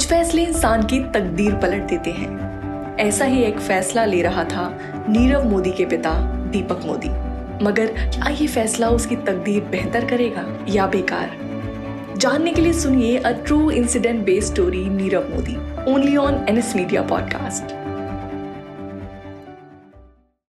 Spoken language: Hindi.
कुछ फैसले इंसान की तकदीर पलट देते हैं। ऐसा ही एक फैसला ले रहा था नीरव मोदी के पिता दीपक मोदी। मगर क्या ये फैसला उसकी तकदीर बेहतर करेगा या बेकार? जानने के लिए सुनिए a true incident based story Nirav Modi only on NS media podcast